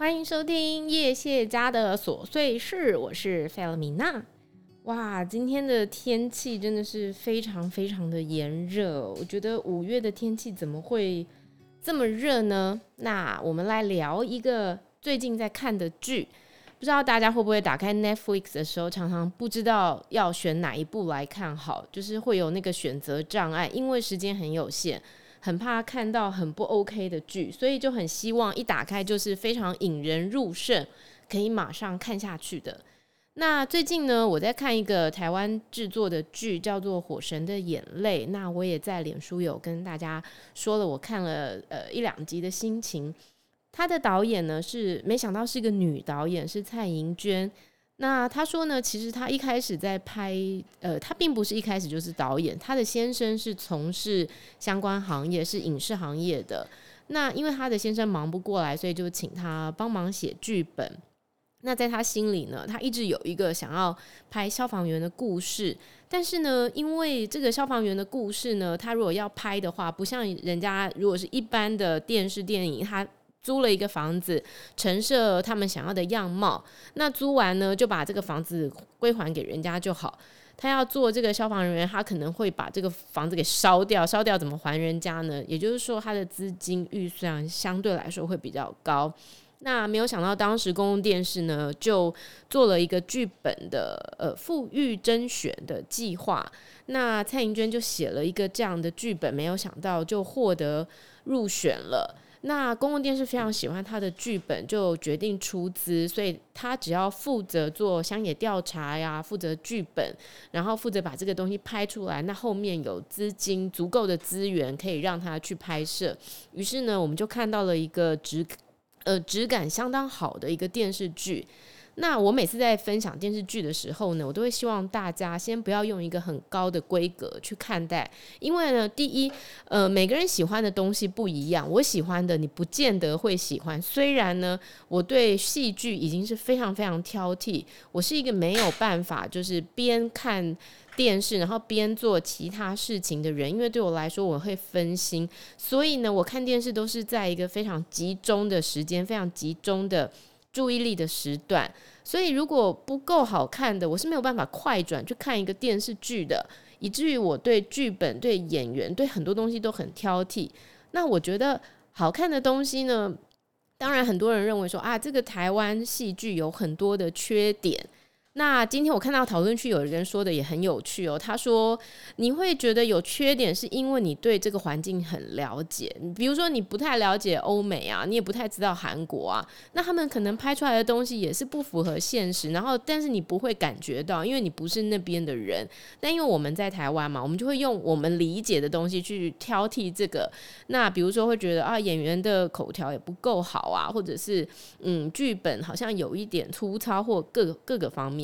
欢迎收听叶谢家的琐碎事，我是费尔米娜。哇，今天的天气真的是非常非常的炎热，我觉得五月的天气怎么会这么热呢？那我们来聊一个最近在看的剧。不知道大家会不会打开 Netflix 的时候，常常不知道要选哪一部来看好，就是会有那个选择障碍，因为时间很有限，很怕看到很不 OK 的剧，所以就很希望一打开就是非常引人入胜，可以马上看下去的。那最近呢，我在看一个台湾制作的剧，叫做《火神的眼泪》。那我也在脸书有跟大家说了，我看了呃一两集的心情。他的导演呢是没想到是个女导演，是蔡盈娟。那他说呢，其实他一开始在拍，呃，他并不是一开始就是导演，他的先生是从事相关行业，是影视行业的。那因为他的先生忙不过来，所以就请他帮忙写剧本。那在他心里呢，他一直有一个想要拍消防员的故事，但是呢，因为这个消防员的故事呢，他如果要拍的话，不像人家如果是一般的电视电影，他租了一个房子，陈设他们想要的样貌。那租完呢，就把这个房子归还给人家就好。他要做这个消防人员，他可能会把这个房子给烧掉。烧掉怎么还人家呢？也就是说，他的资金预算相对来说会比较高。那没有想到，当时公共电视呢，就做了一个剧本的呃富裕甄选的计划。那蔡盈娟就写了一个这样的剧本，没有想到就获得入选了。那公共电视非常喜欢他的剧本，就决定出资，所以他只要负责做乡野调查呀，负责剧本，然后负责把这个东西拍出来。那后面有资金足够的资源可以让他去拍摄。于是呢，我们就看到了一个质呃质感相当好的一个电视剧。那我每次在分享电视剧的时候呢，我都会希望大家先不要用一个很高的规格去看待，因为呢，第一，呃，每个人喜欢的东西不一样，我喜欢的你不见得会喜欢。虽然呢，我对戏剧已经是非常非常挑剔，我是一个没有办法就是边看电视然后边做其他事情的人，因为对我来说我会分心，所以呢，我看电视都是在一个非常集中的时间，非常集中的。注意力的时段，所以如果不够好看的，我是没有办法快转去看一个电视剧的，以至于我对剧本、对演员、对很多东西都很挑剔。那我觉得好看的东西呢，当然很多人认为说啊，这个台湾戏剧有很多的缺点。那今天我看到讨论区有人说的也很有趣哦，他说你会觉得有缺点是因为你对这个环境很了解，比如说你不太了解欧美啊，你也不太知道韩国啊，那他们可能拍出来的东西也是不符合现实，然后但是你不会感觉到，因为你不是那边的人。但因为我们在台湾嘛，我们就会用我们理解的东西去挑剔这个。那比如说会觉得啊，演员的口条也不够好啊，或者是嗯，剧本好像有一点粗糙或各各个方面。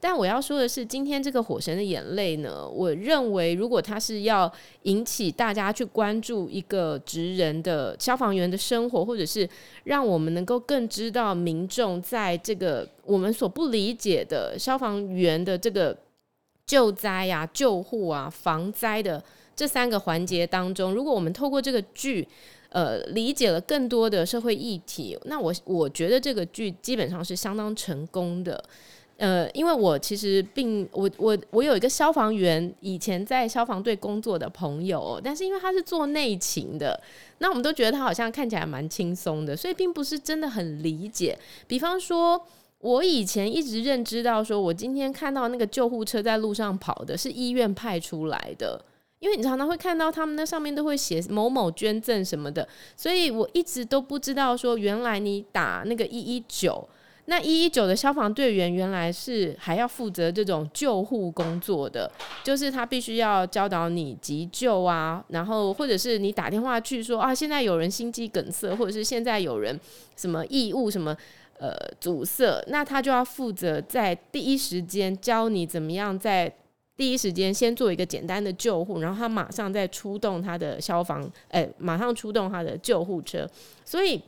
但我要说的是，今天这个《火神的眼泪》呢，我认为如果他是要引起大家去关注一个职人的消防员的生活，或者是让我们能够更知道民众在这个我们所不理解的消防员的这个救灾呀、啊、救护啊、防灾的这三个环节当中，如果我们透过这个剧，呃，理解了更多的社会议题，那我我觉得这个剧基本上是相当成功的。呃，因为我其实并我我我有一个消防员，以前在消防队工作的朋友，但是因为他是做内勤的，那我们都觉得他好像看起来蛮轻松的，所以并不是真的很理解。比方说，我以前一直认知到，说我今天看到那个救护车在路上跑的是医院派出来的，因为你常常会看到他们那上面都会写某某捐赠什么的，所以我一直都不知道说原来你打那个一一九。那一一九的消防队员原来是还要负责这种救护工作的，就是他必须要教导你急救啊，然后或者是你打电话去说啊，现在有人心肌梗塞，或者是现在有人什么异物什么呃阻塞，那他就要负责在第一时间教你怎么样在第一时间先做一个简单的救护，然后他马上再出动他的消防，哎，马上出动他的救护车，所以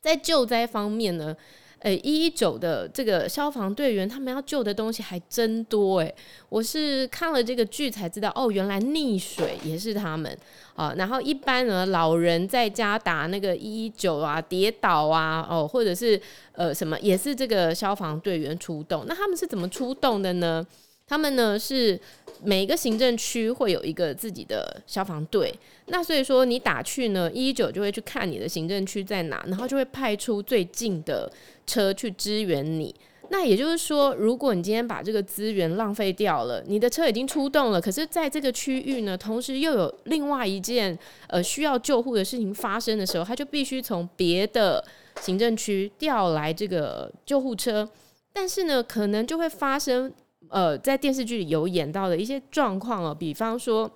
在救灾方面呢。诶，一一九的这个消防队员，他们要救的东西还真多诶，我是看了这个剧才知道，哦，原来溺水也是他们啊。然后一般呢，老人在家打那个一一九啊，跌倒啊，哦，或者是呃什么，也是这个消防队员出动。那他们是怎么出动的呢？他们呢是每一个行政区会有一个自己的消防队，那所以说你打去呢，一一九就会去看你的行政区在哪，然后就会派出最近的车去支援你。那也就是说，如果你今天把这个资源浪费掉了，你的车已经出动了，可是在这个区域呢，同时又有另外一件呃需要救护的事情发生的时候，他就必须从别的行政区调来这个救护车，但是呢，可能就会发生。呃，在电视剧里有演到的一些状况哦，比方说，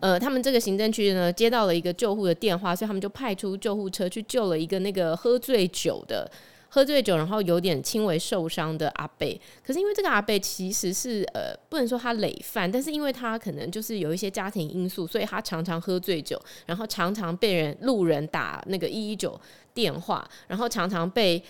呃，他们这个行政区呢接到了一个救护的电话，所以他们就派出救护车去救了一个那个喝醉酒的、喝醉酒然后有点轻微受伤的阿贝。可是因为这个阿贝其实是呃，不能说他累犯，但是因为他可能就是有一些家庭因素，所以他常常喝醉酒，然后常常被人路人打那个一一九电话，然后常常被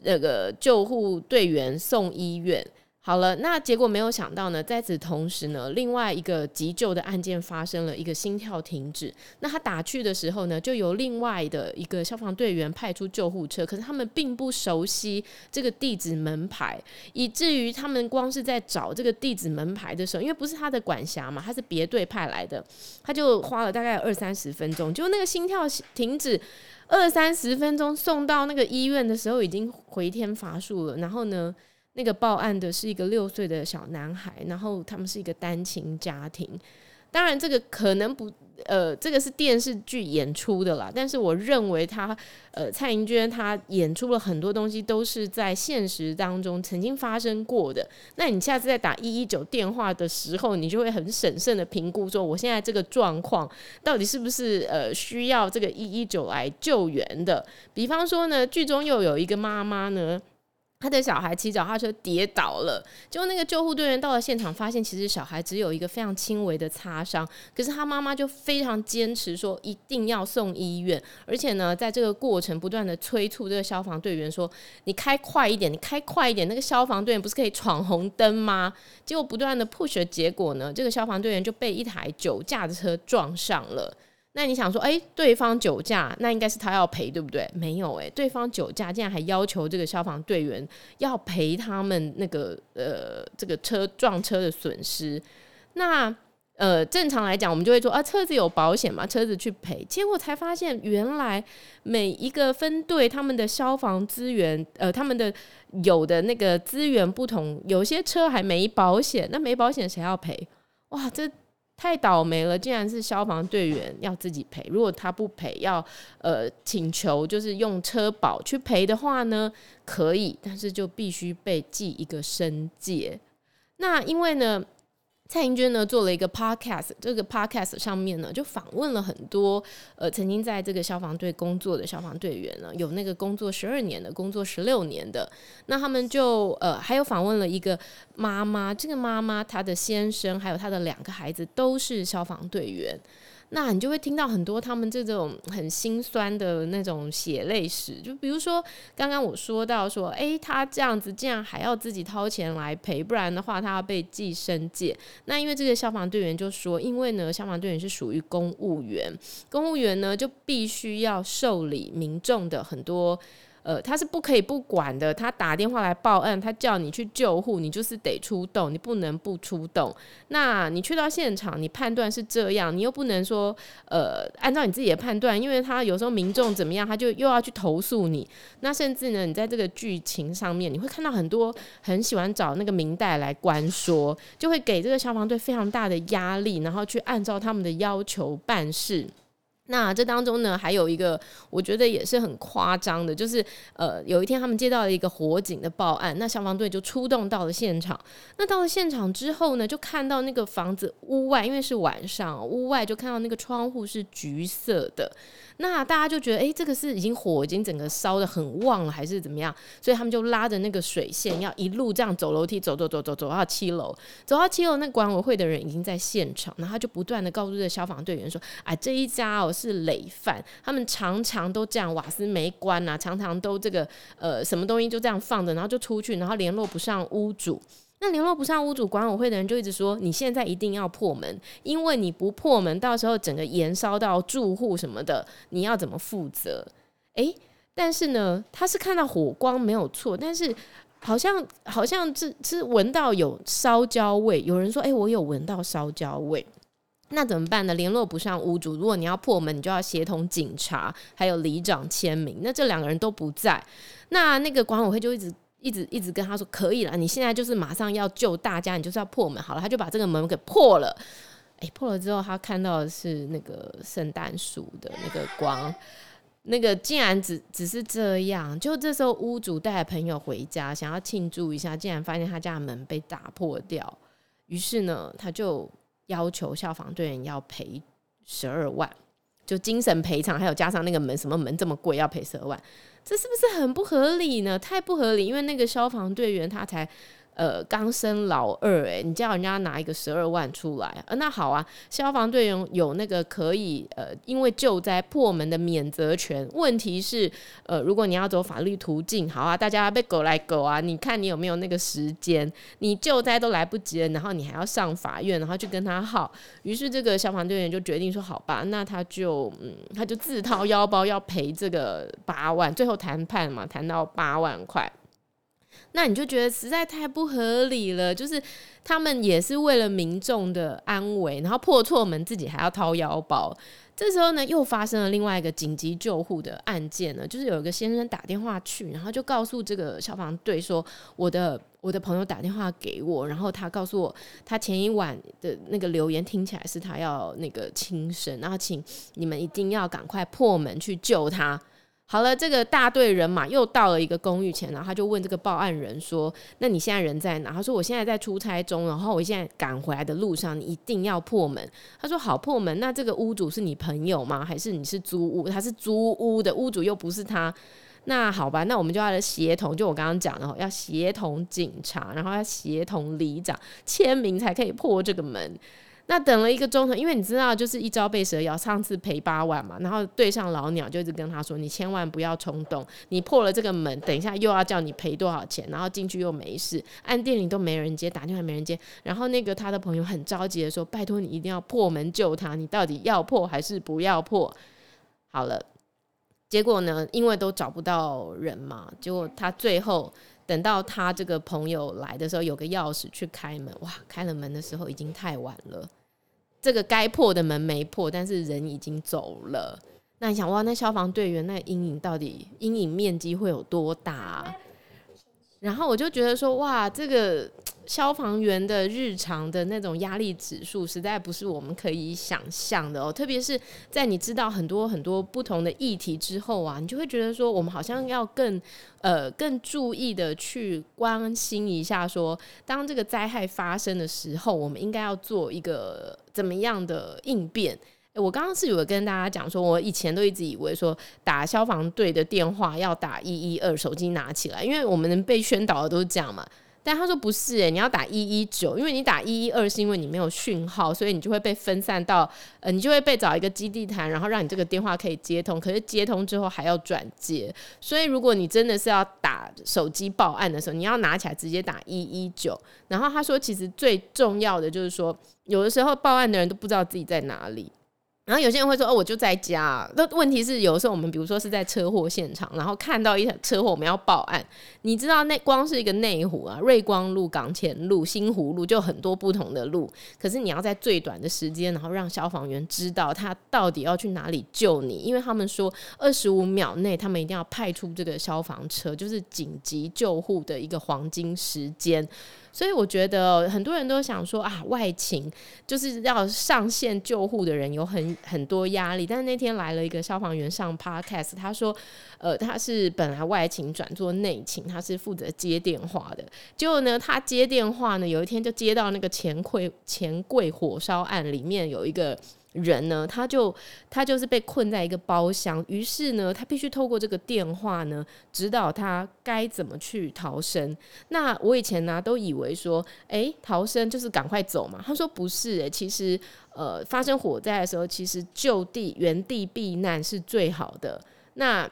那个救护队员送医院。好了，那结果没有想到呢，在此同时呢，另外一个急救的案件发生了，一个心跳停止。那他打去的时候呢，就由另外的一个消防队员派出救护车，可是他们并不熟悉这个地址门牌，以至于他们光是在找这个地址门牌的时候，因为不是他的管辖嘛，他是别队派来的，他就花了大概二三十分钟，就那个心跳停止二三十分钟，送到那个医院的时候已经回天乏术了，然后呢，那个报案的是一个六岁的小男孩，然后他们是一个单亲家庭。当然，这个可能不，呃，这个是电视剧演出的啦。但是我认为他，呃，蔡银娟她演出了很多东西，都是在现实当中曾经发生过的。那你下次在打一一九电话的时候，你就会很审慎的评估说，我现在这个状况到底是不是呃需要这个一一九来救援的？比方说呢，剧中又有一个妈妈呢。他的小孩骑脚踏车跌倒了，结果那个救护队员到了现场，发现其实小孩只有一个非常轻微的擦伤，可是他妈妈就非常坚持说一定要送医院，而且呢，在这个过程不断的催促这个消防队员说：“你开快一点，你开快一点。”那个消防队员不是可以闯红灯吗？结果不断的 push 的结果呢，这个消防队员就被一台酒驾的车撞上了。那你想说，哎、对方酒驾，那应该是他要赔，对不对？没有、欸，哎，对方酒驾，竟然还要求这个消防队员要赔他们那个呃这个车撞车的损失。那呃正常来讲，我们就会说啊，车子有保险嘛，车子去赔。结果才发现，原来每一个分队他们的消防资源，呃，他们的有的那个资源不同，有些车还没保险，那没保险谁要赔？哇，这。太倒霉了，竟然是消防队员要自己赔。如果他不赔，要呃请求就是用车保去赔的话呢，可以，但是就必须被记一个申诫。那因为呢。蔡英娟呢做了一个 podcast，这个 podcast 上面呢就访问了很多呃曾经在这个消防队工作的消防队员呢，有那个工作十二年的，工作十六年的，那他们就呃还有访问了一个妈妈，这个妈妈她的先生还有她的两个孩子都是消防队员。那你就会听到很多他们这种很心酸的那种血泪史，就比如说刚刚我说到说，诶，他这样子竟然还要自己掏钱来赔，不然的话他要被记申诫。那因为这个消防队员就说，因为呢消防队员是属于公务员，公务员呢就必须要受理民众的很多。呃，他是不可以不管的。他打电话来报案，他叫你去救护，你就是得出动，你不能不出动。那你去到现场，你判断是这样，你又不能说，呃，按照你自己的判断，因为他有时候民众怎么样，他就又要去投诉你。那甚至呢，你在这个剧情上面，你会看到很多很喜欢找那个明代来关说，就会给这个消防队非常大的压力，然后去按照他们的要求办事。那这当中呢，还有一个我觉得也是很夸张的，就是呃，有一天他们接到了一个火警的报案，那消防队就出动到了现场。那到了现场之后呢，就看到那个房子屋外，因为是晚上，屋外就看到那个窗户是橘色的。那大家就觉得，哎、这个是已经火已经整个烧得很旺了，还是怎么样？所以他们就拉着那个水线，要一路这样走楼梯，走走走走走到七楼，走到七楼，那管委会的人已经在现场，然后他就不断的告诉这消防队员说，啊，这一家哦是累犯，他们常常都这样，瓦斯没关啊，常常都这个呃什么东西就这样放着，然后就出去，然后联络不上屋主。那联络不上屋主，管委会的人就一直说，你现在一定要破门，因为你不破门，到时候整个延烧到住户什么的，你要怎么负责？诶，但是呢，他是看到火光没有错，但是好像好像是是闻到有烧焦味，有人说，诶，我有闻到烧焦味。那怎么办呢？联络不上屋主，如果你要破门，你就要协同警察，还有里长签名。那这两个人都不在，那那个管委会就一直一直一直跟他说：“可以了，你现在就是马上要救大家，你就是要破门。”好了，他就把这个门给破了。诶，破了之后，他看到的是那个圣诞树的那个光，那个竟然只只是这样。就这时候，屋主带朋友回家，想要庆祝一下，竟然发现他家的门被打破掉。于是呢，他就。要求消防队员要赔十二万，就精神赔偿，还有加上那个门，什么门这么贵，要赔十二万，这是不是很不合理呢？太不合理，因为那个消防队员他才。呃，刚生老二，哎，你叫人家拿一个十二万出来，呃，那好啊，消防队员有那个可以，呃，因为救灾破门的免责权。问题是，呃，如果你要走法律途径，好啊，大家被狗来狗啊，你看你有没有那个时间？你救灾都来不及了，然后你还要上法院，然后去跟他耗。于是这个消防队员就决定说，好吧，那他就，嗯，他就自掏腰包要赔这个八万，最后谈判嘛，谈到八万块。那你就觉得实在太不合理了，就是他们也是为了民众的安危，然后破错门自己还要掏腰包。这时候呢，又发生了另外一个紧急救护的案件呢，就是有一个先生打电话去，然后就告诉这个消防队说：“我的我的朋友打电话给我，然后他告诉我，他前一晚的那个留言听起来是他要那个轻生，然后请你们一定要赶快破门去救他。”好了，这个大队人马又到了一个公寓前，然后他就问这个报案人说：“那你现在人在哪？”他说：“我现在在出差中，然后我现在赶回来的路上，你一定要破门。”他说：“好，破门。那这个屋主是你朋友吗？还是你是租屋？他是租屋的，屋主又不是他。那好吧，那我们就要来协同，就我刚刚讲的，要协同警察，然后要协同里长签名才可以破这个门。”那等了一个钟头，因为你知道，就是一朝被蛇咬，上次赔八万嘛，然后对上老鸟就一直跟他说：“你千万不要冲动，你破了这个门，等一下又要叫你赔多少钱，然后进去又没事，按电铃都没人接，打电话没人接。”然后那个他的朋友很着急的说：“拜托你一定要破门救他，你到底要破还是不要破？”好了，结果呢，因为都找不到人嘛，结果他最后 等到他这个朋友来的时候，有个钥匙去开门，哇，开了门的时候已经太晚了。这个该破的门没破，但是人已经走了。那你想，哇，那消防队员那阴影到底阴影面积会有多大？然后我就觉得说，哇，这个。消防员的日常的那种压力指数，实在不是我们可以想象的哦。特别是在你知道很多很多不同的议题之后啊，你就会觉得说，我们好像要更呃更注意的去关心一下说，当这个灾害发生的时候，我们应该要做一个怎么样的应变。我刚刚是有跟大家讲说，我以前都一直以为说打消防队的电话要打一一二，手机拿起来，因为我们能被宣导的都是这样嘛。但他说不是诶，你要打一一九，因为你打一一二是因为你没有讯号，所以你就会被分散到呃，你就会被找一个基地台，然后让你这个电话可以接通。可是接通之后还要转接，所以如果你真的是要打手机报案的时候，你要拿起来直接打一一九。然后他说，其实最重要的就是说，有的时候报案的人都不知道自己在哪里。然后有些人会说：“哦，我就在家。”那问题是，有时候我们比如说是在车祸现场，然后看到一场车祸，我们要报案。你知道，那光是一个内湖啊，瑞光路、港前路、新湖路，就很多不同的路。可是你要在最短的时间，然后让消防员知道他到底要去哪里救你，因为他们说二十五秒内他们一定要派出这个消防车，就是紧急救护的一个黄金时间。所以我觉得很多人都想说啊，外勤就是要上线救护的人有很很多压力。但是那天来了一个消防员上 Podcast，他说，呃，他是本来外勤转做内勤，他是负责接电话的。结果呢，他接电话呢，有一天就接到那个钱柜钱柜火烧案里面有一个人呢，他就他就是被困在一个包厢，于是呢，他必须透过这个电话呢，指导他该怎么去逃生。那我以前呢，都以为说，诶、逃生就是赶快走嘛。他说不是、诶，其实，呃，发生火灾的时候，其实就地原地避难是最好的。那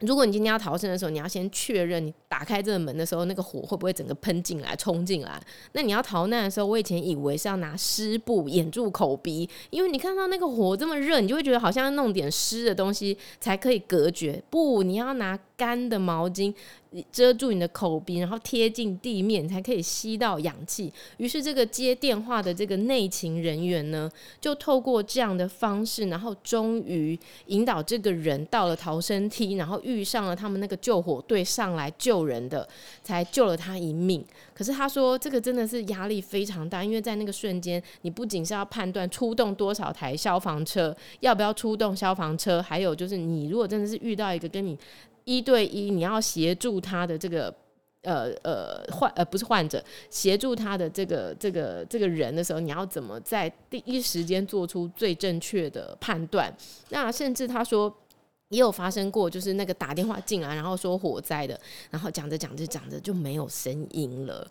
如果你今天要逃生的时候，你要先确认你打开这个门的时候，那个火会不会整个喷进来、冲进来？那你要逃难的时候，我以前以为是要拿湿布掩住口鼻，因为你看到那个火这么热，你就会觉得好像要弄点湿的东西才可以隔绝。不，你要拿干的毛巾。遮住你的口鼻，然后贴近地面，才可以吸到氧气。于是，这个接电话的这个内勤人员呢，就透过这样的方式，然后终于引导这个人到了逃生梯，然后遇上了他们那个救火队上来救人的，才救了他一命。可是他说，这个真的是压力非常大，因为在那个瞬间，你不仅是要判断出动多少台消防车，要不要出动消防车，还有就是你如果真的是遇到一个跟你一对一，你要协助他的这个呃呃患呃不是患者，协助他的这个这个这个人的时候，你要怎么在第一时间做出最正确的判断？那甚至他说也有发生过，就是那个打电话进来，然后说火灾的，然后讲着讲着讲着就没有声音了。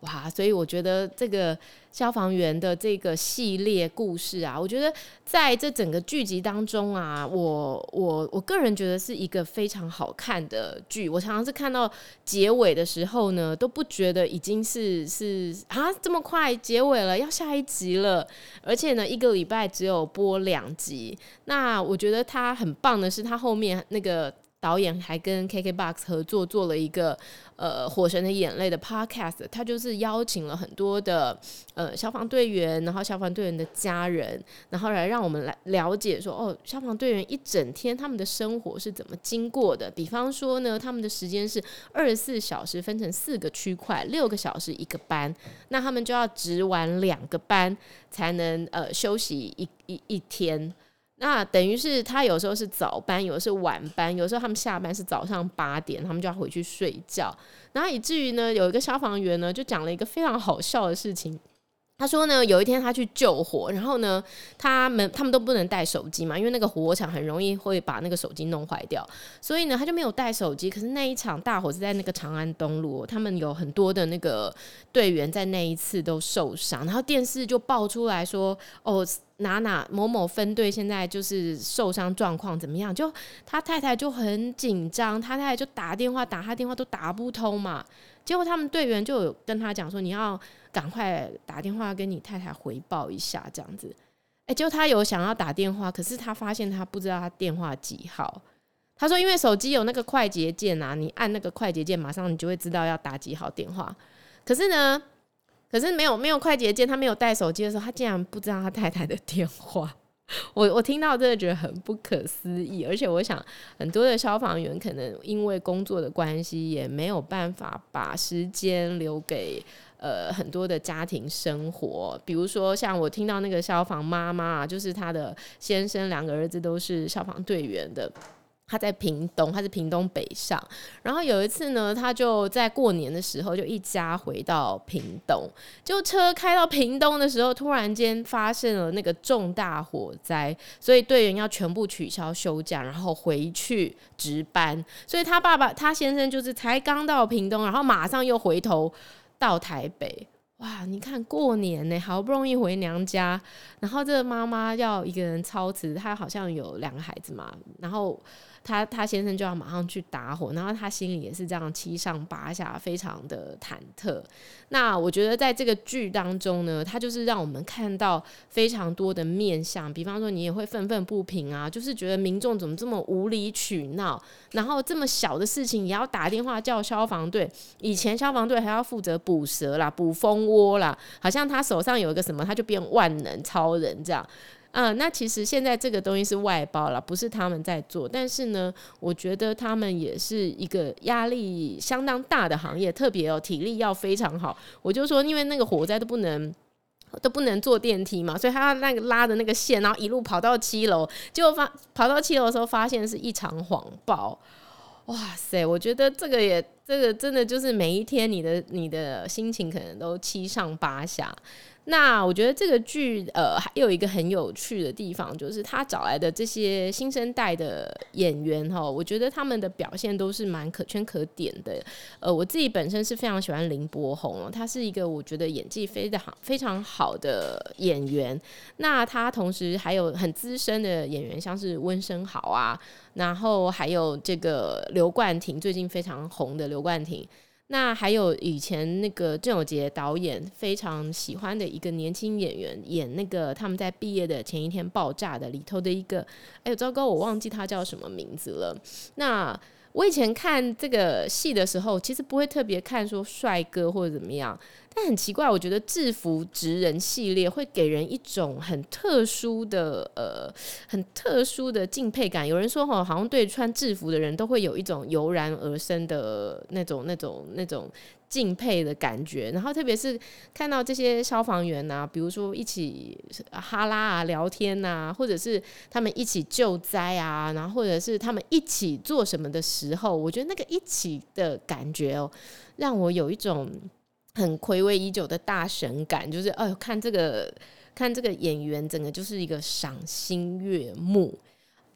哇，所以我觉得这个消防员的这个系列故事啊，我觉得在这整个剧集当中啊，我我我个人觉得是一个非常好看的剧。我常常是看到结尾的时候呢，都不觉得已经是是啊这么快结尾了，要下一集了。而且呢，一个礼拜只有播两集。那我觉得他很棒的是，他后面那个。导演还跟 KKBOX 合作做了一个呃《火神的眼泪》的 Podcast，他就是邀请了很多的呃消防队员，然后消防队员的家人，然后来让我们来了解说哦，消防队员一整天他们的生活是怎么经过的。比方说呢，他们的时间是二十四小时分成四个区块，六个小时一个班，那他们就要值完两个班才能呃休息一一一天。那等于是他有时候是早班，有时候是晚班，有时候他们下班是早上八点，他们就要回去睡觉。然后以至于呢，有一个消防员呢，就讲了一个非常好笑的事情。他说呢，有一天他去救火，然后呢，他们他们都不能带手机嘛，因为那个火场很容易会把那个手机弄坏掉，所以呢，他就没有带手机。可是那一场大火是在那个长安东路，他们有很多的那个队员在那一次都受伤，然后电视就爆出来说，哦，哪哪某某分队现在就是受伤状况怎么样？就他太太就很紧张，他太太就打电话打他电话都打不通嘛。结果他们队员就有跟他讲说，你要赶快打电话跟你太太回报一下，这样子。哎，就他有想要打电话，可是他发现他不知道他电话几号。他说，因为手机有那个快捷键啊，你按那个快捷键，马上你就会知道要打几号电话。可是呢，可是没有没有快捷键，他没有带手机的时候，他竟然不知道他太太的电话。我我听到真的觉得很不可思议，而且我想很多的消防员可能因为工作的关系，也没有办法把时间留给呃很多的家庭生活。比如说像我听到那个消防妈妈，就是她的先生两个儿子都是消防队员的。他在屏东，他是屏东北上。然后有一次呢，他就在过年的时候，就一家回到屏东。就车开到屏东的时候，突然间发生了那个重大火灾，所以队员要全部取消休假，然后回去值班。所以他爸爸，他先生就是才刚到屏东，然后马上又回头到台北。哇，你看过年呢，好不容易回娘家，然后这个妈妈要一个人操持，她好像有两个孩子嘛，然后。他他先生就要马上去打火，然后他心里也是这样七上八下，非常的忐忑。那我觉得在这个剧当中呢，他就是让我们看到非常多的面相，比方说你也会愤愤不平啊，就是觉得民众怎么这么无理取闹，然后这么小的事情也要打电话叫消防队。以前消防队还要负责捕蛇啦、捕蜂窝啦，好像他手上有一个什么，他就变万能超人这样。嗯，那其实现在这个东西是外包了，不是他们在做。但是呢，我觉得他们也是一个压力相当大的行业，特别哦，体力要非常好。我就说，因为那个火灾都不能都不能坐电梯嘛，所以他那个拉的那个线，然后一路跑到七楼，结果发跑到七楼的时候，发现是一场谎报。哇塞，我觉得这个也这个真的就是每一天你的你的心情可能都七上八下。那我觉得这个剧呃还有一个很有趣的地方，就是他找来的这些新生代的演员哈，我觉得他们的表现都是蛮可圈可点的。呃，我自己本身是非常喜欢林柏宏，他是一个我觉得演技非常好非常好的演员。那他同时还有很资深的演员，像是温升豪啊，然后还有这个刘冠廷，最近非常红的刘冠廷。那还有以前那个郑有杰导演非常喜欢的一个年轻演员，演那个他们在毕业的前一天爆炸的里头的一个，哎呦糟糕，我忘记他叫什么名字了。那我以前看这个戏的时候，其实不会特别看说帅哥或者怎么样。但很奇怪，我觉得制服职人系列会给人一种很特殊的呃，很特殊的敬佩感。有人说哈，好像对穿制服的人都会有一种油然而生的那种、那种、那种敬佩的感觉。然后特别是看到这些消防员啊，比如说一起哈拉啊、聊天啊，或者是他们一起救灾啊，然后或者是他们一起做什么的时候，我觉得那个一起的感觉哦，让我有一种。很回味已久的大神感，就是哎呦，看这个看这个演员，整个就是一个赏心悦目。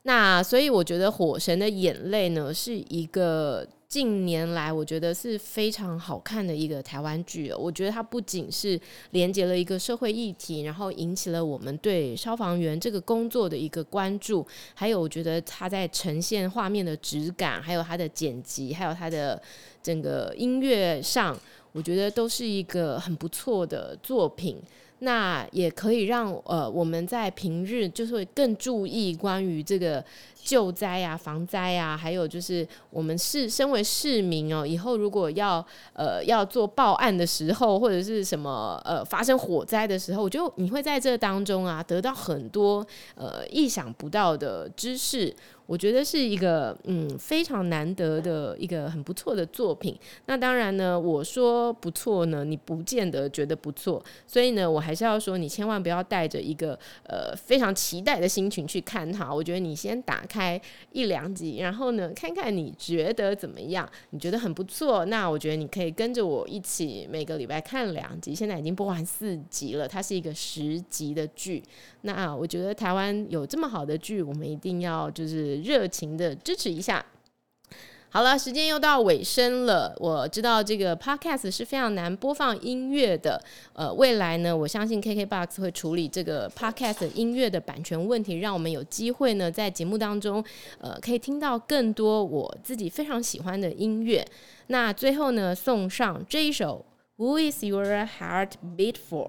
那所以我觉得《火神的眼泪》呢，是一个近年来我觉得是非常好看的一个台湾剧。我觉得它不仅是连接了一个社会议题，然后引起了我们对消防员这个工作的一个关注，还有我觉得它在呈现画面的质感，还有它的剪辑，还有它的整个音乐上。我觉得都是一个很不错的作品，那也可以让呃我们在平日就是会更注意关于这个救灾啊、防灾啊，还有就是我们是身为市民哦，以后如果要呃要做报案的时候，或者是什么呃发生火灾的时候，我觉得你会在这当中啊得到很多呃意想不到的知识。我觉得是一个嗯非常难得的一个很不错的作品。那当然呢，我说不错呢，你不见得觉得不错。所以呢，我还是要说，你千万不要带着一个呃非常期待的心情去看它。我觉得你先打开一两集，然后呢，看看你觉得怎么样？你觉得很不错，那我觉得你可以跟着我一起每个礼拜看两集。现在已经播完四集了，它是一个十集的剧。那我觉得台湾有这么好的剧，我们一定要就是。热情的支持一下。好了，时间又到尾声了。我知道这个 podcast 是非常难播放音乐的。呃，未来呢，我相信 KKBOX 会处理这个 podcast 音乐的版权问题，让我们有机会呢，在节目当中，呃，可以听到更多我自己非常喜欢的音乐。那最后呢，送上这一首《Who Is Your Heart Beat For》。